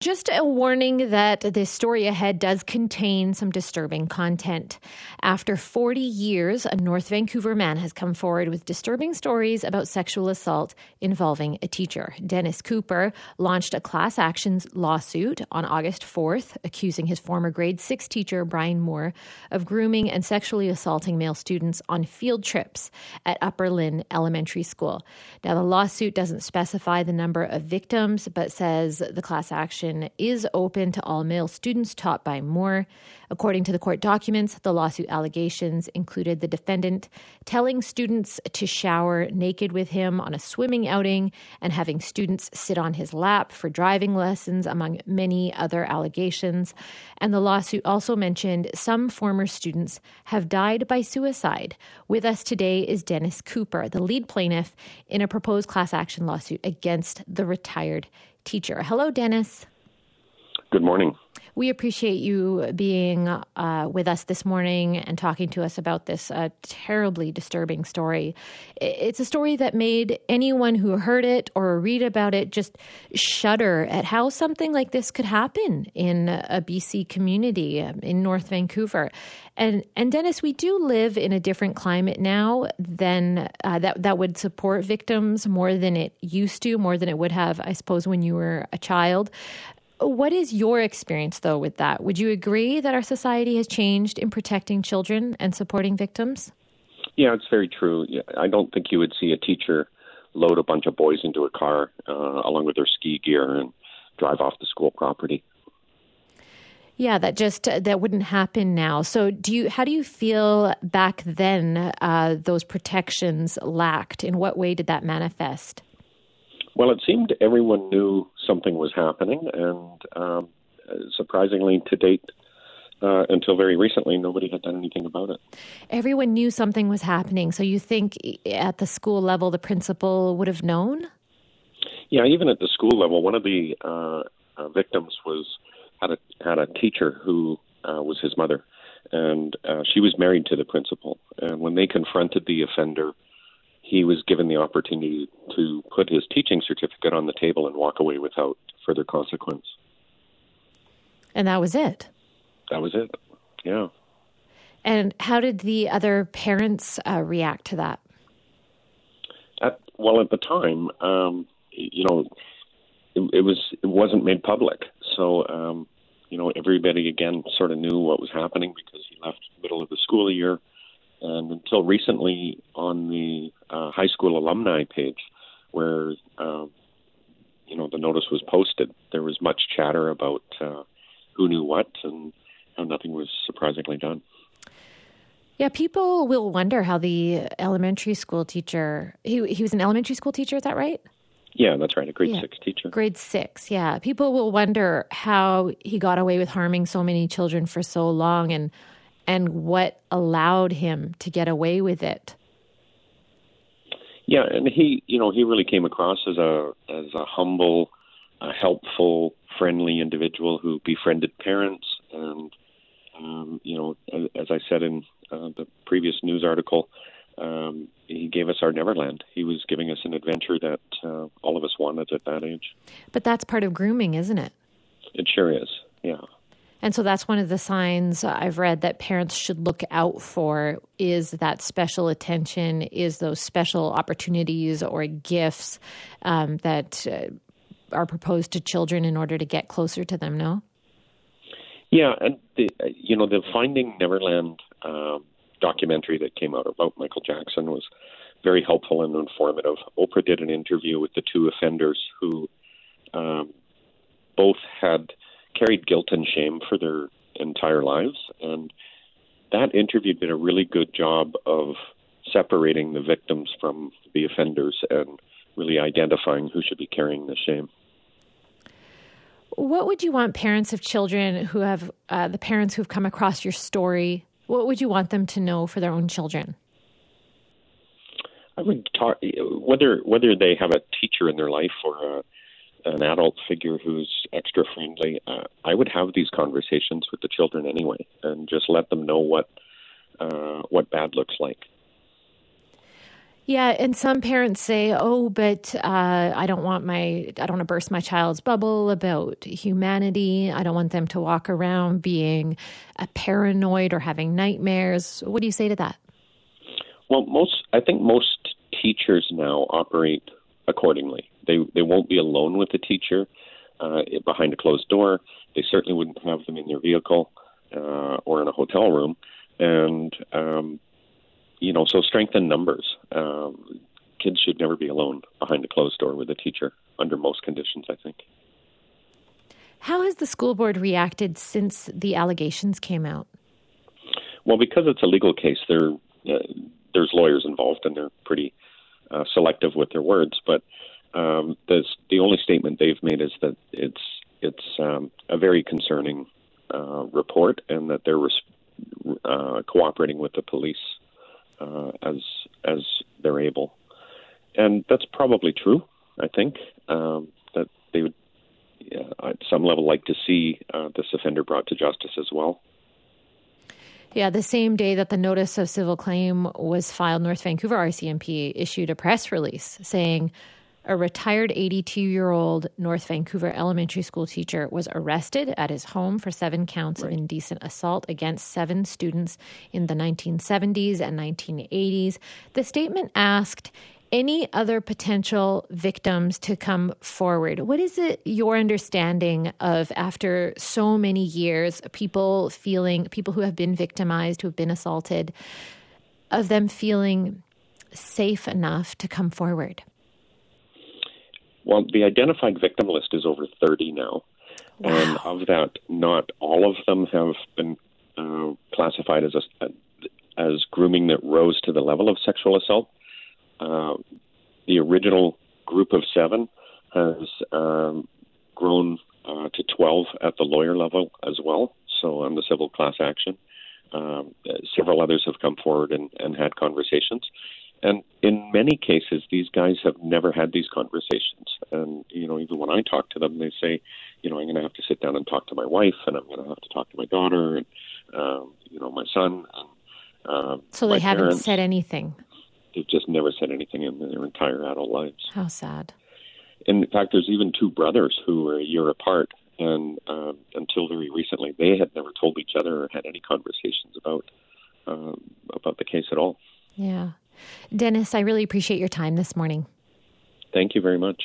Just a warning that this story ahead does contain some disturbing content. After 40 years, a North Vancouver man has come forward with disturbing stories about sexual assault involving a teacher. Dennis Cooper launched a class actions lawsuit on August 4th, accusing his former grade 6 teacher, Brian Moore, of grooming and sexually assaulting male students on field trips at Upper Lynn Elementary School. Now, the lawsuit doesn't specify the number of victims, but says the class action is open to all male students taught by Moore. According to the court documents, the lawsuit allegations included the defendant telling students to shower naked with him on a swimming outing and having students sit on his lap for driving lessons, among many other allegations. And the lawsuit also mentioned some former students have died by suicide. With us today is Dennis Cooper, the lead plaintiff in a proposed class action lawsuit against the retired teacher. Hello, Dennis. Good morning. We appreciate you being uh, with us this morning and talking to us about this uh, terribly disturbing story. It's a story that made anyone who heard it or read about it just shudder at how something like this could happen in a BC community um, in North Vancouver. And and Dennis, we do live in a different climate now than uh, that that would support victims more than it used to, more than it would have, I suppose, when you were a child. What is your experience, though, with that? Would you agree that our society has changed in protecting children and supporting victims? Yeah, it's very true. I don't think you would see a teacher load a bunch of boys into a car uh, along with their ski gear and drive off the school property. Yeah, that just uh, that wouldn't happen now. So, do you? How do you feel back then? Uh, those protections lacked. In what way did that manifest? Well, it seemed everyone knew something was happening, and um, surprisingly, to date, uh, until very recently, nobody had done anything about it. Everyone knew something was happening. So you think at the school level, the principal would have known? Yeah, even at the school level, one of the uh, uh, victims was had a had a teacher who uh, was his mother, and uh, she was married to the principal. And when they confronted the offender, he was given the opportunity to put his teaching certificate on the table and walk away without further consequence. And that was it. That was it. Yeah. And how did the other parents uh, react to that? At, well, at the time, um, you know, it, it, was it wasn't made public, so um, you know everybody again sort of knew what was happening because he left middle of the school year and until recently on the uh, high school alumni page, where uh, you know the notice was posted, there was much chatter about uh, who knew what and how nothing was surprisingly done. Yeah, people will wonder how the elementary school teacher he he was an elementary school teacher, is that right? Yeah, that's right, a grade yeah. six teacher. Grade six, yeah. People will wonder how he got away with harming so many children for so long and and what allowed him to get away with it. Yeah, and he, you know, he really came across as a as a humble, a helpful, friendly individual who befriended parents, and um, you know, as I said in uh, the previous news article, um, he gave us our Neverland. He was giving us an adventure that uh, all of us wanted at that age. But that's part of grooming, isn't it? It sure is. Yeah. And so that's one of the signs I've read that parents should look out for is that special attention, is those special opportunities or gifts um, that uh, are proposed to children in order to get closer to them, no? Yeah, and the, you know, the Finding Neverland um, documentary that came out about Michael Jackson was very helpful and informative. Oprah did an interview with the two offenders who um, both had carried guilt and shame for their entire lives. And that interview did a really good job of separating the victims from the offenders and really identifying who should be carrying the shame. What would you want parents of children who have uh, the parents who've come across your story? What would you want them to know for their own children? I would talk whether whether they have a teacher in their life or a an adult figure who's extra friendly, uh, I would have these conversations with the children anyway, and just let them know what uh, what bad looks like. Yeah, and some parents say, "Oh, but uh, I don't want my I don't want to burst my child's bubble about humanity. I don't want them to walk around being a paranoid or having nightmares." What do you say to that? Well, most I think most teachers now operate accordingly. They they won't be alone with the teacher uh, behind a closed door. They certainly wouldn't have them in their vehicle uh, or in a hotel room, and um, you know, so strength in numbers. Um, kids should never be alone behind a closed door with a teacher under most conditions, I think. How has the school board reacted since the allegations came out? Well, because it's a legal case, there uh, there's lawyers involved, and they're pretty uh, selective with their words. But um, the the only statement they've made is that it's it's um, a very concerning uh, report, and that they're res- uh, cooperating with the police uh, as as they're able, and that's probably true. I think um, that they would, at some level, like to see uh, this offender brought to justice as well. Yeah, the same day that the notice of civil claim was filed, North Vancouver RCMP issued a press release saying a retired 82 year old North Vancouver elementary school teacher was arrested at his home for seven counts right. of indecent assault against seven students in the 1970s and 1980s. The statement asked any other potential victims to come forward. What is it your understanding of after so many years, people feeling, people who have been victimized, who have been assaulted, of them feeling safe enough to come forward? Well, the identified victim list is over 30 now. Wow. And of that, not all of them have been uh, classified as a, as grooming that rose to the level of sexual assault. Uh, the original group of seven has um, grown uh, to 12 at the lawyer level as well. So on the civil class action, um, several others have come forward and, and had conversations. And in many cases, these guys have never had these conversations. And, you know, even when I talk to them, they say, you know, I'm going to have to sit down and talk to my wife, and I'm going to have to talk to my daughter, and, um, you know, my son. And, um, so they haven't parents. said anything? They've just never said anything in their entire adult lives. How sad. In fact, there's even two brothers who were a year apart, and um, until very recently, they had never told each other or had any conversations about um, about the case at all. Yeah. Dennis, I really appreciate your time this morning. Thank you very much.